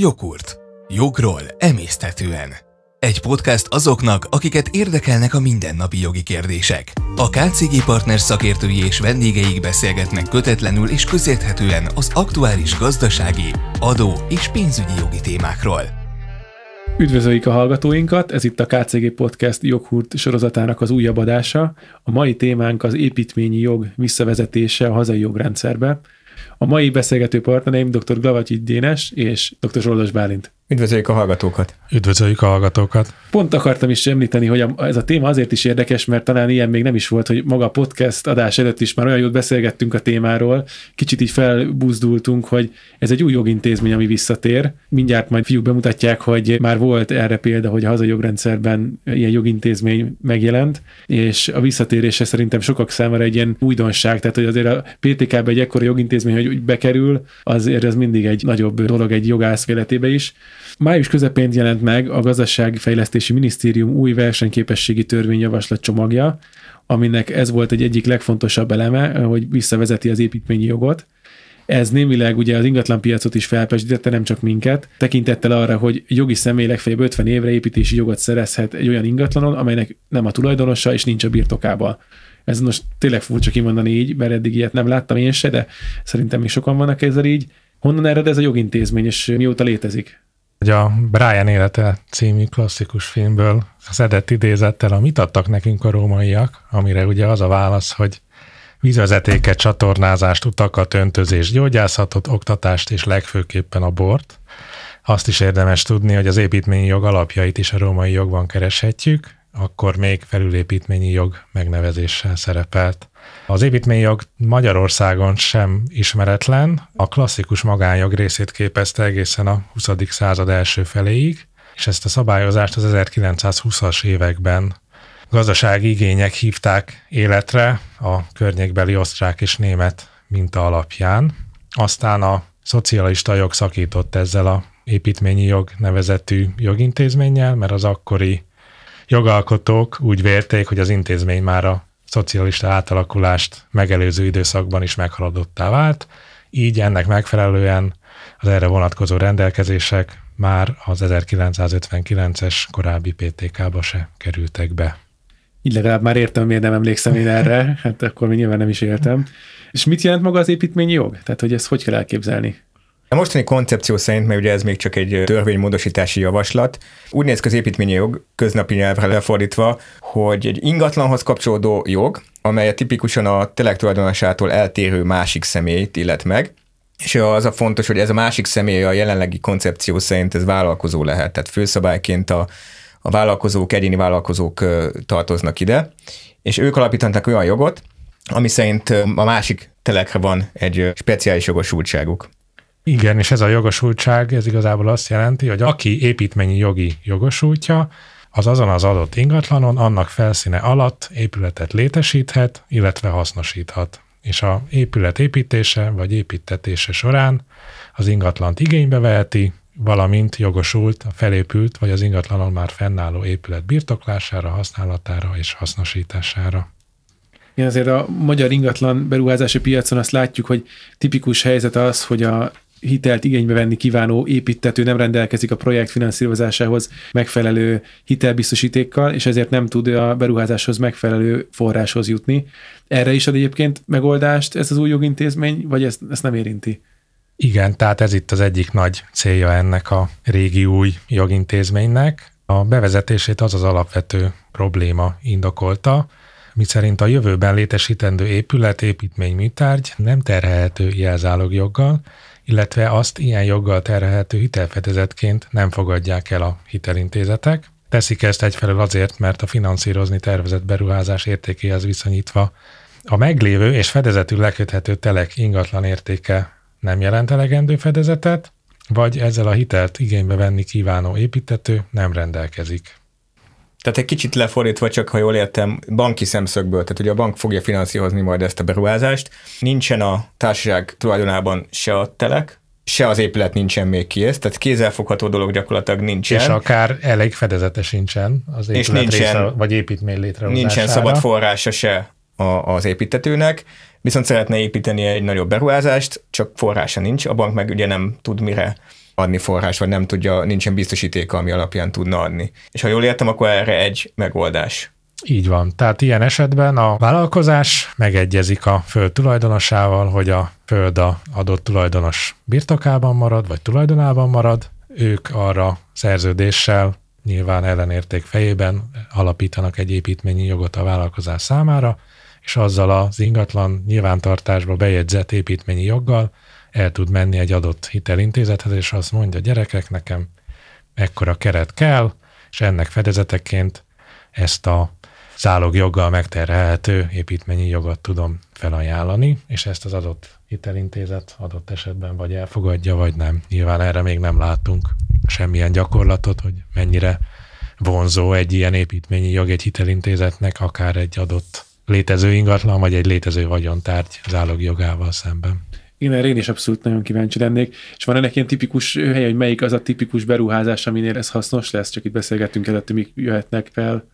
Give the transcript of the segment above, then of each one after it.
Jogurt. Jogról emésztetően. Egy podcast azoknak, akiket érdekelnek a mindennapi jogi kérdések. A KCG Partners szakértői és vendégeik beszélgetnek kötetlenül és közérthetően az aktuális gazdasági, adó és pénzügyi jogi témákról. Üdvözöljük a hallgatóinkat, ez itt a KCG Podcast joghurt sorozatának az újabb adása. A mai témánk az építményi jog visszavezetése a hazai jogrendszerbe. A mai beszélgető partnereim dr. Glavacsi Dénes és dr. Zsoldos Bálint. Üdvözöljük a hallgatókat! Üdvözöljük a hallgatókat! Pont akartam is említeni, hogy ez a téma azért is érdekes, mert talán ilyen még nem is volt, hogy maga a podcast adás előtt is már olyan jót beszélgettünk a témáról, kicsit így felbuzdultunk, hogy ez egy új jogintézmény, ami visszatér. Mindjárt majd fiúk bemutatják, hogy már volt erre példa, hogy a hazai jogrendszerben ilyen jogintézmény megjelent, és a visszatérése szerintem sokak számára egy ilyen újdonság, tehát hogy azért a PTK-be egy ekkora jogintézmény, hogy bekerül, azért ez mindig egy nagyobb dolog egy jogász életébe is. Május közepén jelent meg a Gazdasági Fejlesztési Minisztérium új versenyképességi törvényjavaslat csomagja, aminek ez volt egy egyik legfontosabb eleme, hogy visszavezeti az építményi jogot. Ez némileg ugye az ingatlanpiacot is felpesdítette, nem csak minket, tekintettel arra, hogy jogi személy legfeljebb 50 évre építési jogot szerezhet egy olyan ingatlanon, amelynek nem a tulajdonosa és nincs a birtokában. Ez most tényleg furcsa kimondani így, mert eddig ilyet nem láttam én se, de szerintem még sokan vannak ezzel így. Honnan ered ez a jogintézmény, és mióta létezik? Hogy a Brian élete című klasszikus filmből szedett idézettel, amit adtak nekünk a rómaiak, amire ugye az a válasz, hogy vízvezetéket, csatornázást, utakat, öntözést, gyógyászatot, oktatást és legfőképpen a bort. Azt is érdemes tudni, hogy az építményi jog alapjait is a római jogban kereshetjük, akkor még felülépítményi jog megnevezéssel szerepelt. Az építményjog Magyarországon sem ismeretlen, a klasszikus magánjog részét képezte egészen a 20. század első feléig, és ezt a szabályozást az 1920-as években gazdasági igények hívták életre a környékbeli osztrák és német minta alapján. Aztán a szocialista jog szakított ezzel a építményi jog nevezetű jogintézménnyel, mert az akkori jogalkotók úgy vérték, hogy az intézmény már a szocialista átalakulást megelőző időszakban is meghaladottá vált, így ennek megfelelően az erre vonatkozó rendelkezések már az 1959-es korábbi PTK-ba se kerültek be. Így legalább már értem, miért nem emlékszem én erre, hát akkor még nyilván nem is éltem. És mit jelent maga az építményi jog? Tehát, hogy ezt hogy kell elképzelni? A mostani koncepció szerint, mert ugye ez még csak egy törvénymódosítási javaslat, úgy néz ki jog köznapi nyelvre lefordítva, hogy egy ingatlanhoz kapcsolódó jog, amely tipikusan a tulajdonosától eltérő másik személyt illet meg, és az a fontos, hogy ez a másik személy a jelenlegi koncepció szerint ez vállalkozó lehet, tehát főszabályként a, a vállalkozók, egyéni vállalkozók tartoznak ide, és ők alapítanak olyan jogot, ami szerint a másik telekre van egy speciális jogosultságuk. Igen, és ez a jogosultság, ez igazából azt jelenti, hogy aki építményi jogi jogosultja, az azon az adott ingatlanon, annak felszíne alatt épületet létesíthet, illetve hasznosíthat. És a épület építése vagy építetése során az ingatlant igénybe veheti, valamint jogosult a felépült vagy az ingatlanon már fennálló épület birtoklására, használatára és hasznosítására. Igen, azért a magyar ingatlan beruházási piacon azt látjuk, hogy tipikus helyzet az, hogy a hitelt igénybe venni kívánó építető nem rendelkezik a projekt finanszírozásához megfelelő hitelbiztosítékkal, és ezért nem tud a beruházáshoz megfelelő forráshoz jutni. Erre is ad egyébként megoldást ez az új jogintézmény, vagy ezt, ezt nem érinti? Igen, tehát ez itt az egyik nagy célja ennek a régi új jogintézménynek. A bevezetését az az alapvető probléma indokolta, miszerint a jövőben létesítendő épület, építmény, műtárgy nem terhelhető jelzálogjoggal, illetve azt ilyen joggal terhelhető hitelfedezetként nem fogadják el a hitelintézetek. Teszik ezt egyfelől azért, mert a finanszírozni tervezett beruházás értékéhez viszonyítva a meglévő és fedezetül leköthető telek ingatlan értéke nem jelent elegendő fedezetet, vagy ezzel a hitelt igénybe venni kívánó építető nem rendelkezik. Tehát egy kicsit lefordítva, csak ha jól értem, banki szemszögből, tehát ugye a bank fogja finanszírozni majd ezt a beruházást. Nincsen a társaság tulajdonában se a telek, se az épület nincsen még kész, tehát kézzelfogható dolog gyakorlatilag nincsen. És akár elég fedezete sincsen az épület és nincsen, része, vagy építmény létrehozására. Nincsen szabad forrása se a, az építetőnek, viszont szeretne építeni egy nagyobb beruházást, csak forrása nincs, a bank meg ugye nem tud mire adni forrás, vagy nem tudja, nincsen biztosítéka, ami alapján tudna adni. És ha jól értem, akkor erre egy megoldás. Így van. Tehát ilyen esetben a vállalkozás megegyezik a föld tulajdonosával, hogy a föld a adott tulajdonos birtokában marad, vagy tulajdonában marad. Ők arra szerződéssel nyilván ellenérték fejében alapítanak egy építményi jogot a vállalkozás számára, és azzal az ingatlan nyilvántartásba bejegyzett építményi joggal el tud menni egy adott hitelintézethez, és azt mondja, gyerekek, nekem ekkora keret kell, és ennek fedezeteként ezt a zálogjoggal megterhelhető építményi jogot tudom felajánlani, és ezt az adott hitelintézet adott esetben vagy elfogadja, vagy nem. Nyilván erre még nem látunk semmilyen gyakorlatot, hogy mennyire vonzó egy ilyen építményi jog egy hitelintézetnek, akár egy adott létező ingatlan, vagy egy létező vagyontárgy zálogjogával szemben. Én erre én is abszolút nagyon kíváncsi lennék. És van ennek ilyen tipikus helye, hogy melyik az a tipikus beruházás, aminél ez hasznos lesz? Csak itt beszélgettünk előtt, mik jöhetnek fel.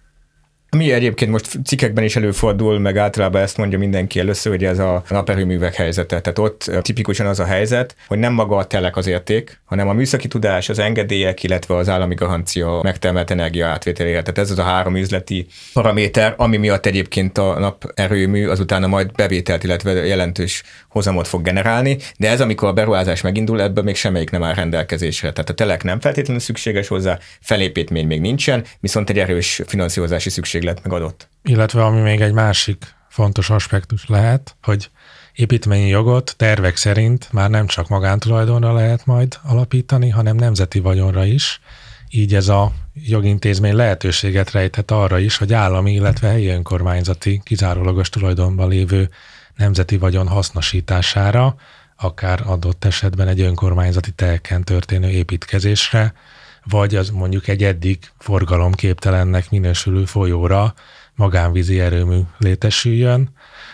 Mi egyébként most cikkekben is előfordul, meg általában ezt mondja mindenki először, hogy ez a naperőművek helyzete. Tehát ott tipikusan az a helyzet, hogy nem maga a telek az érték, hanem a műszaki tudás, az engedélyek, illetve az állami garancia megtermelt energia átvételére. Tehát ez az a három üzleti paraméter, ami miatt egyébként a naperőmű azután majd bevételt, illetve jelentős hozamot fog generálni, de ez amikor a beruházás megindul, ebből még semmelyik nem áll rendelkezésre. Tehát a telek nem feltétlenül szükséges hozzá, felépítmény még nincsen, viszont egy erős finanszírozási szükséglet megadott. Illetve ami még egy másik fontos aspektus lehet, hogy építményi jogot tervek szerint már nem csak magántulajdonra lehet majd alapítani, hanem nemzeti vagyonra is. Így ez a jogintézmény lehetőséget rejthet arra is, hogy állami, illetve helyi önkormányzati kizárólagos tulajdonban lévő nemzeti vagyon hasznosítására, akár adott esetben egy önkormányzati telken történő építkezésre, vagy az mondjuk egy eddig forgalomképtelennek minősülő folyóra magánvízi erőmű létesüljön,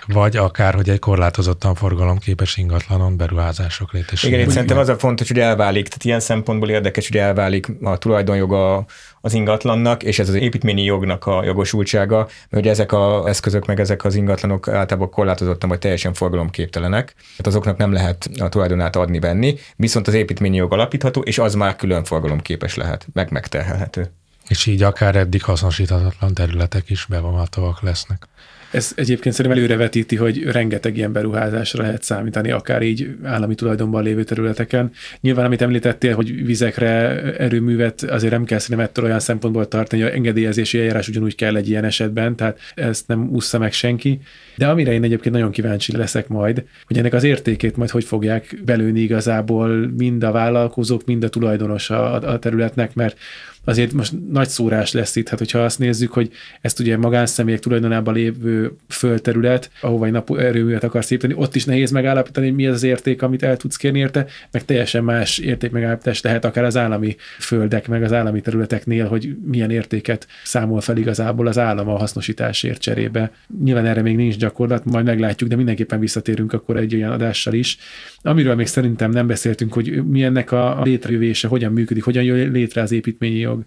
vagy akár, hogy egy korlátozottan forgalomképes ingatlanon beruházások létesülnek. Igen, én szerintem az a fontos, hogy elválik, tehát ilyen szempontból érdekes, hogy elválik a tulajdonjoga az ingatlannak, és ez az építményi jognak a jogosultsága, mert ugye ezek az eszközök, meg ezek az ingatlanok általában korlátozottan vagy teljesen forgalomképtelenek, tehát azoknak nem lehet a tulajdonát adni venni, viszont az építményi jog alapítható, és az már külön forgalomképes lehet, meg megterhelhető. És így akár eddig hasznosíthatatlan területek is bevonhatóak lesznek. Ez egyébként szerintem előrevetíti, hogy rengeteg ilyen beruházásra lehet számítani, akár így állami tulajdonban lévő területeken. Nyilván, amit említettél, hogy vizekre erőművet azért nem kell szerintem ettől olyan szempontból tartani, hogy engedélyezési eljárás ugyanúgy kell egy ilyen esetben, tehát ezt nem ússza meg senki. De amire én egyébként nagyon kíváncsi leszek majd, hogy ennek az értékét majd hogy fogják belőni igazából mind a vállalkozók, mind a tulajdonos a, a területnek, mert azért most nagy szórás lesz itt, hát hogyha azt nézzük, hogy ezt ugye magánszemélyek tulajdonában lévő földterület, ahova egy naperőművet akarsz építeni, ott is nehéz megállapítani, hogy mi az az érték, amit el tudsz kérni érte, meg teljesen más érték megállapítás lehet akár az állami földek, meg az állami területeknél, hogy milyen értéket számol fel igazából az állam a hasznosításért cserébe. Nyilván erre még nincs gyakorlat, majd meglátjuk, de mindenképpen visszatérünk akkor egy olyan adással is. Amiről még szerintem nem beszéltünk, hogy mi ennek a létrejövése, hogyan működik, hogyan jön létre az építményi jog.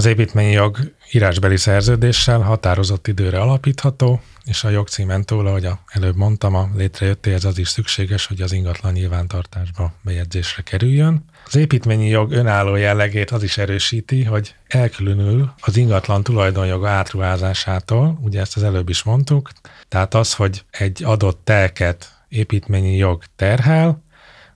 Az építményi jog írásbeli szerződéssel határozott időre alapítható, és a jogcímen túl, ahogy előbb mondtam, a létrejöttéhez az is szükséges, hogy az ingatlan nyilvántartásba bejegyzésre kerüljön. Az építményi jog önálló jellegét az is erősíti, hogy elkülönül az ingatlan tulajdonjoga átruházásától, ugye ezt az előbb is mondtuk, tehát az, hogy egy adott telket építményi jog terhel,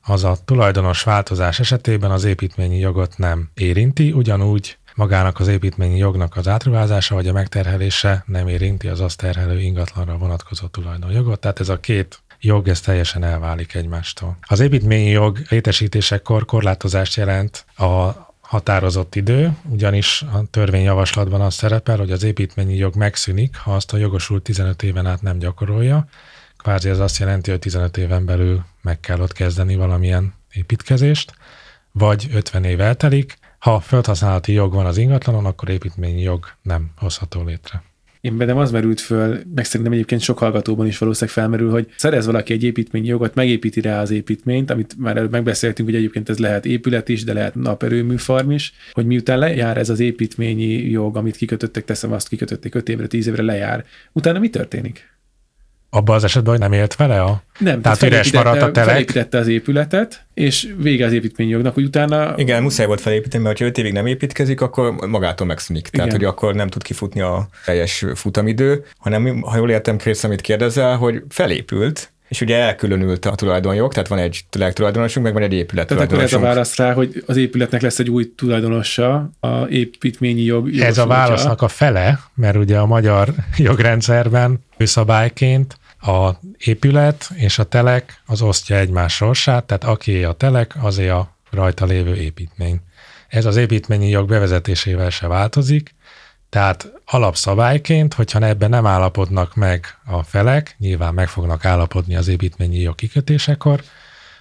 az a tulajdonos változás esetében az építményi jogot nem érinti, ugyanúgy magának az építményi jognak az átruházása vagy a megterhelése nem érinti az azt terhelő ingatlanra vonatkozó tulajdonjogot, tehát ez a két jog, ez teljesen elválik egymástól. Az építményi jog létesítésekor korlátozást jelent a határozott idő, ugyanis a törvényjavaslatban az szerepel, hogy az építményi jog megszűnik, ha azt a jogosult 15 éven át nem gyakorolja. Kvázi ez azt jelenti, hogy 15 éven belül meg kell ott kezdeni valamilyen építkezést, vagy 50 év eltelik, ha földhasználati jog van az ingatlanon, akkor építményi jog nem hozható létre. Én bennem az merült föl, meg szerintem egyébként sok hallgatóban is valószínűleg felmerül, hogy szerez valaki egy építményi jogot, megépíti rá az építményt, amit már előbb megbeszéltünk, hogy egyébként ez lehet épület is, de lehet naperőműfarm is, hogy miután lejár ez az építményi jog, amit kikötöttek, teszem azt, kikötötték 5 évre, 10 évre lejár, utána mi történik? Abban az esetben, hogy nem élt vele a... Nem, tehát üres maradt a telek. Felépítette az épületet, és vége az építményjognak, hogy utána... Igen, muszáj volt felépíteni, mert ha 5 évig nem építkezik, akkor magától megszűnik. Tehát, Igen. hogy akkor nem tud kifutni a teljes futamidő, hanem, ha jól értem, Krisz, amit kérdezel, hogy felépült, és ugye elkülönült a tulajdonjog, tehát van egy tulajdonosunk, meg van egy épület Tehát akkor ez a válasz rá, hogy az épületnek lesz egy új tulajdonosa, a építményi jog. Ez a válasznak a fele, mert ugye a magyar jogrendszerben szabályként a épület és a telek az osztja egymás sorsát, tehát aki a telek, azé a rajta lévő építmény. Ez az építményi jog bevezetésével se változik, tehát alapszabályként, hogyha ebben nem állapodnak meg a felek, nyilván meg fognak állapodni az építményi jog kikötésekor,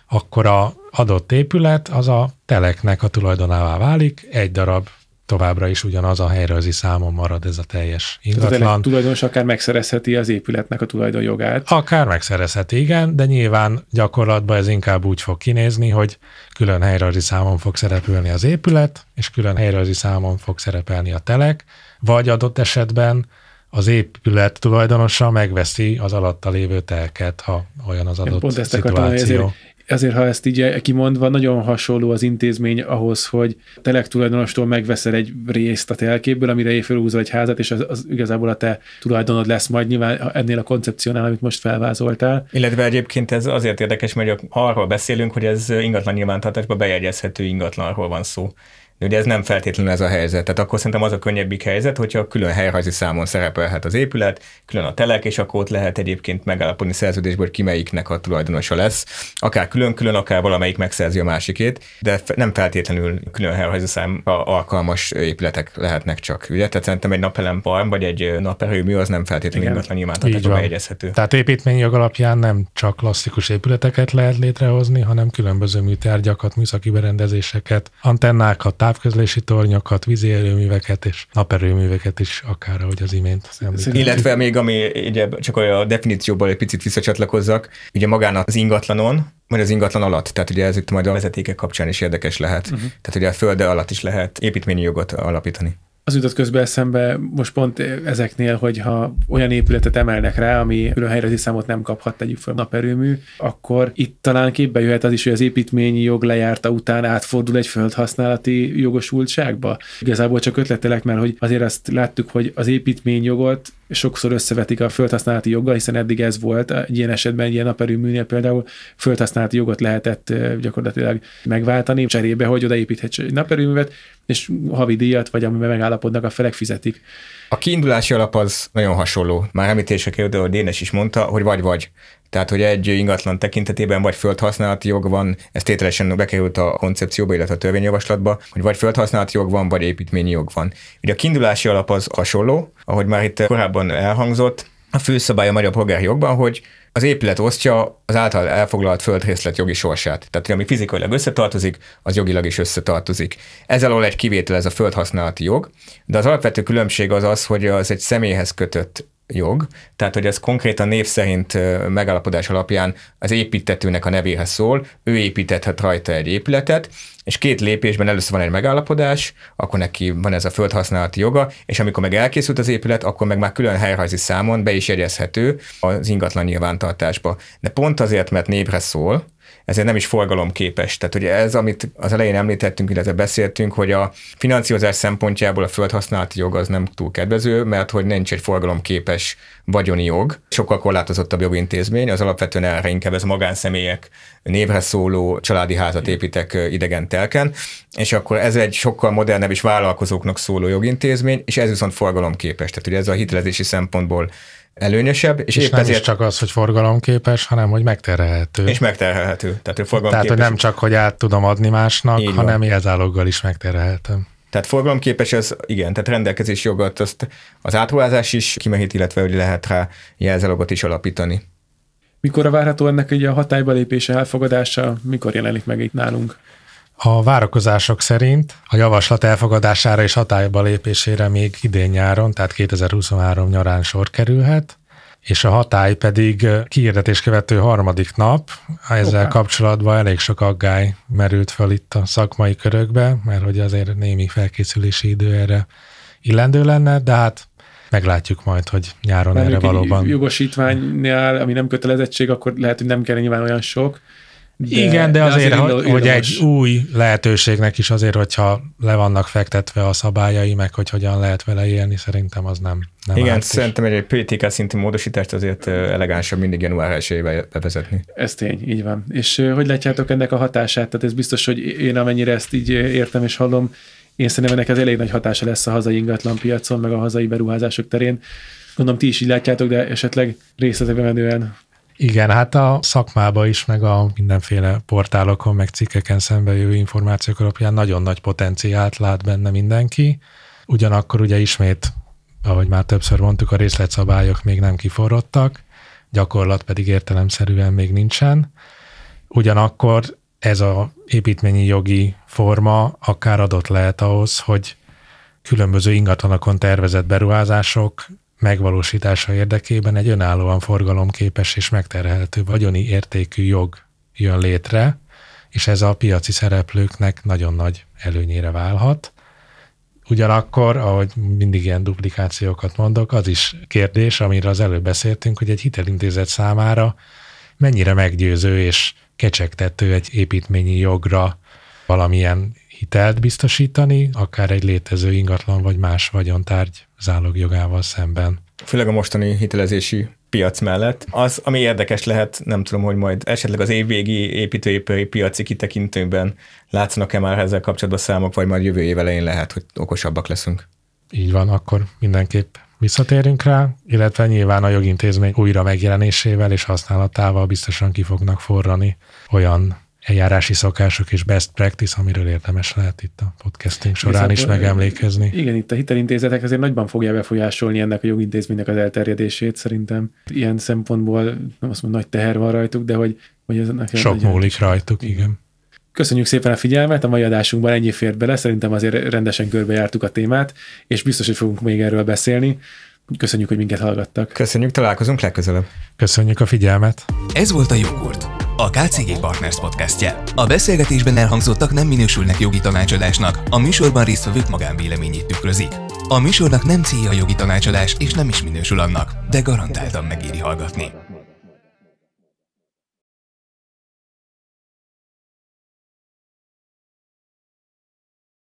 akkor a adott épület az a teleknek a tulajdonává válik, egy darab továbbra is ugyanaz a helyrajzi számon marad ez a teljes ingatlan. Tehát a tulajdonos akár megszerezheti az épületnek a tulajdonjogát. Akár megszerezheti, igen, de nyilván gyakorlatban ez inkább úgy fog kinézni, hogy külön helyrajzi számon fog szerepelni az épület, és külön helyrajzi számon fog szerepelni a telek, vagy adott esetben az épület tulajdonosa megveszi az alatta lévő telket, ha olyan az adott Pont ezt szituáció azért, ha ezt így kimondva, nagyon hasonló az intézmény ahhoz, hogy telek tulajdonostól megveszel egy részt a telkéből, amire fölhúzol egy házat, és az, az igazából a te tulajdonod lesz majd nyilván ennél a koncepciónál, amit most felvázoltál. Illetve egyébként ez azért érdekes, mert arról beszélünk, hogy ez ingatlan nyilvántartásban bejegyezhető ingatlanról van szó. De ugye ez nem feltétlenül ez a helyzet. Tehát akkor szerintem az a könnyebbik helyzet, hogyha külön helyrajzi számon szerepelhet az épület, külön a telek, és akkor ott lehet egyébként megállapodni szerződésből, hogy ki melyiknek a tulajdonosa lesz. Akár külön-külön, akár valamelyik megszerzi a másikét, de nem feltétlenül külön helyrajzi szám alkalmas épületek lehetnek csak. Ugye? Tehát szerintem egy napelem vagy egy naperőmű az nem feltétlenül ingatlan nyilvántartásban bejegyezhető. Tehát építményjog alapján nem csak klasszikus épületeket lehet létrehozni, hanem különböző műtárgyakat, műszaki berendezéseket, antennákat, távközlési tornyokat, vízi erőműveket és naperőműveket is, akár ahogy az imént említettem. Illetve még, ami ugye csak a definícióból egy picit visszacsatlakozzak, ugye magán az ingatlanon, vagy az ingatlan alatt, tehát ugye ez itt majd a vezetékek kapcsán is érdekes lehet. Uh-huh. Tehát ugye a földe alatt is lehet építményi jogot alapítani az jutott közben eszembe most pont ezeknél, hogyha olyan épületet emelnek rá, ami külön helyrezi számot nem kaphat, tegyük fel naperőmű, akkor itt talán képbe jöhet az is, hogy az építményi jog lejárta után átfordul egy földhasználati jogosultságba. Igazából csak ötletelek, mert hogy azért azt láttuk, hogy az építményjogot sokszor összevetik a földhasználati joggal, hiszen eddig ez volt, egy ilyen esetben, egy ilyen naperőműnél például földhasználati jogot lehetett gyakorlatilag megváltani, cserébe, hogy odaépíthetsz egy naperőművet, és havi díjat, vagy amiben megállapodnak, a felek fizetik. A kiindulási alap az nagyon hasonló. Már említésre került, hogy Dénes is mondta, hogy vagy-vagy. Tehát, hogy egy ingatlan tekintetében vagy földhasználati jog van, ez tételesen bekerült a koncepcióba, illetve a törvényjavaslatba, hogy vagy földhasználati jog van, vagy építményi jog van. Ugye a kiindulási alap az hasonló, ahogy már itt korábban elhangzott, a főszabály a magyar polgári jogban, hogy az épület osztja az által elfoglalt földrészlet jogi sorsát. Tehát, ami fizikailag összetartozik, az jogilag is összetartozik. Ezzel alól egy kivétel ez a földhasználati jog, de az alapvető különbség az az, hogy az egy személyhez kötött jog, tehát hogy ez konkrétan név szerint megállapodás alapján az építetőnek a nevéhez szól, ő építethet rajta egy épületet, és két lépésben először van egy megállapodás, akkor neki van ez a földhasználati joga, és amikor meg elkészült az épület, akkor meg már külön helyrajzi számon be is jegyezhető az ingatlan nyilvántartásba. De pont azért, mert névre szól, ezért nem is forgalomképes. Tehát ugye ez, amit az elején említettünk, illetve beszéltünk, hogy a finanszírozás szempontjából a földhasználati jog az nem túl kedvező, mert hogy nincs egy forgalomképes vagyoni jog, sokkal korlátozottabb jogintézmény, az alapvetően erre inkább ez magánszemélyek névre szóló családi házat építek idegen telken, és akkor ez egy sokkal modernebb és vállalkozóknak szóló jogintézmény, és ez viszont forgalomképes. Tehát ugye ez a hitelezési szempontból előnyösebb. És, és épp nem ezért... is csak az, hogy forgalomképes, hanem hogy megterhelhető. És megterhelhető. Tehát, hogy Tehát, hogy nem csak, hogy át tudom adni másnak, Így hanem van. jelzáloggal is megterhelhetem. Tehát forgalomképes, az igen, tehát rendelkezés jogot, azt az átruházás is kimehít, illetve hogy lehet rá jelzálogot is alapítani. Mikor a várható ennek ugye a hatályba lépése, elfogadása, mikor jelenik meg itt nálunk? A várakozások szerint a javaslat elfogadására és hatályba lépésére még idén nyáron, tehát 2023 nyarán sor kerülhet, és a hatály pedig kiirdetés követő harmadik nap. Ezzel Opa. kapcsolatban elég sok aggály merült fel itt a szakmai körökbe, mert hogy azért némi felkészülési idő erre illendő lenne, de hát meglátjuk majd, hogy nyáron Mert erre valóban. Jogosítványnál, ami nem kötelezettség, akkor lehet, hogy nem kell nyilván olyan sok. De, Igen, de, de azért, azért hogy, hogy egy új lehetőségnek is azért, hogyha le vannak fektetve a szabályai, meg hogy hogyan lehet vele élni, szerintem az nem, nem Igen, szerintem egy PTK szintű módosítást azért elegánsabb mindig január 1 bevezetni. Ez tény, így van. És hogy látjátok ennek a hatását? Tehát ez biztos, hogy én amennyire ezt így értem és hallom, én szerintem ennek az elég nagy hatása lesz a hazai ingatlan piacon, meg a hazai beruházások terén. Gondolom ti is így látjátok, de esetleg részletekbe menően Igen, hát a szakmába is, meg a mindenféle portálokon, meg cikkeken szembe jövő információk alapján nagyon nagy potenciált lát benne mindenki. Ugyanakkor ugye ismét, ahogy már többször mondtuk, a részletszabályok még nem kiforrottak, gyakorlat pedig értelemszerűen még nincsen. Ugyanakkor ez a építményi jogi forma akár adott lehet ahhoz, hogy különböző ingatlanokon tervezett beruházások megvalósítása érdekében egy önállóan forgalomképes és megterhelhető vagyoni értékű jog jön létre, és ez a piaci szereplőknek nagyon nagy előnyére válhat. Ugyanakkor, ahogy mindig ilyen duplikációkat mondok, az is kérdés, amire az előbb beszéltünk, hogy egy hitelintézet számára mennyire meggyőző és kecsegtető egy építményi jogra valamilyen hitelt biztosítani, akár egy létező ingatlan vagy más vagyontárgy zálogjogával szemben. Főleg a mostani hitelezési piac mellett. Az, ami érdekes lehet, nem tudom, hogy majd esetleg az évvégi építőipari piaci kitekintőben látszanak-e már ezzel kapcsolatban számok, vagy majd jövő év elején lehet, hogy okosabbak leszünk. Így van, akkor mindenképp visszatérünk rá, illetve nyilván a jogintézmény újra megjelenésével és használatával biztosan ki fognak forrani olyan eljárási szokások és best practice, amiről érdemes lehet itt a podcasting során is Viszont, megemlékezni. Igen, itt a hitelintézetek azért nagyban fogja befolyásolni ennek a jogintézménynek az elterjedését szerintem. Ilyen szempontból nem azt mondom, nagy teher van rajtuk, de hogy, hogy ez nekem Sok nagyon- múlik rajtuk, igen. Köszönjük szépen a figyelmet, a mai adásunkban ennyi fért bele, szerintem azért rendesen körbejártuk a témát, és biztos, hogy fogunk még erről beszélni. Köszönjük, hogy minket hallgattak. Köszönjük, találkozunk legközelebb. Köszönjük a figyelmet! Ez volt a Jogurt, a KCG Partners podcastje. A beszélgetésben elhangzottak nem minősülnek jogi tanácsadásnak, a műsorban résztvevők magánvéleményét tükrözik. A műsornak nem célja a jogi tanácsadás, és nem is minősül annak, de garantáltan megéri hallgatni.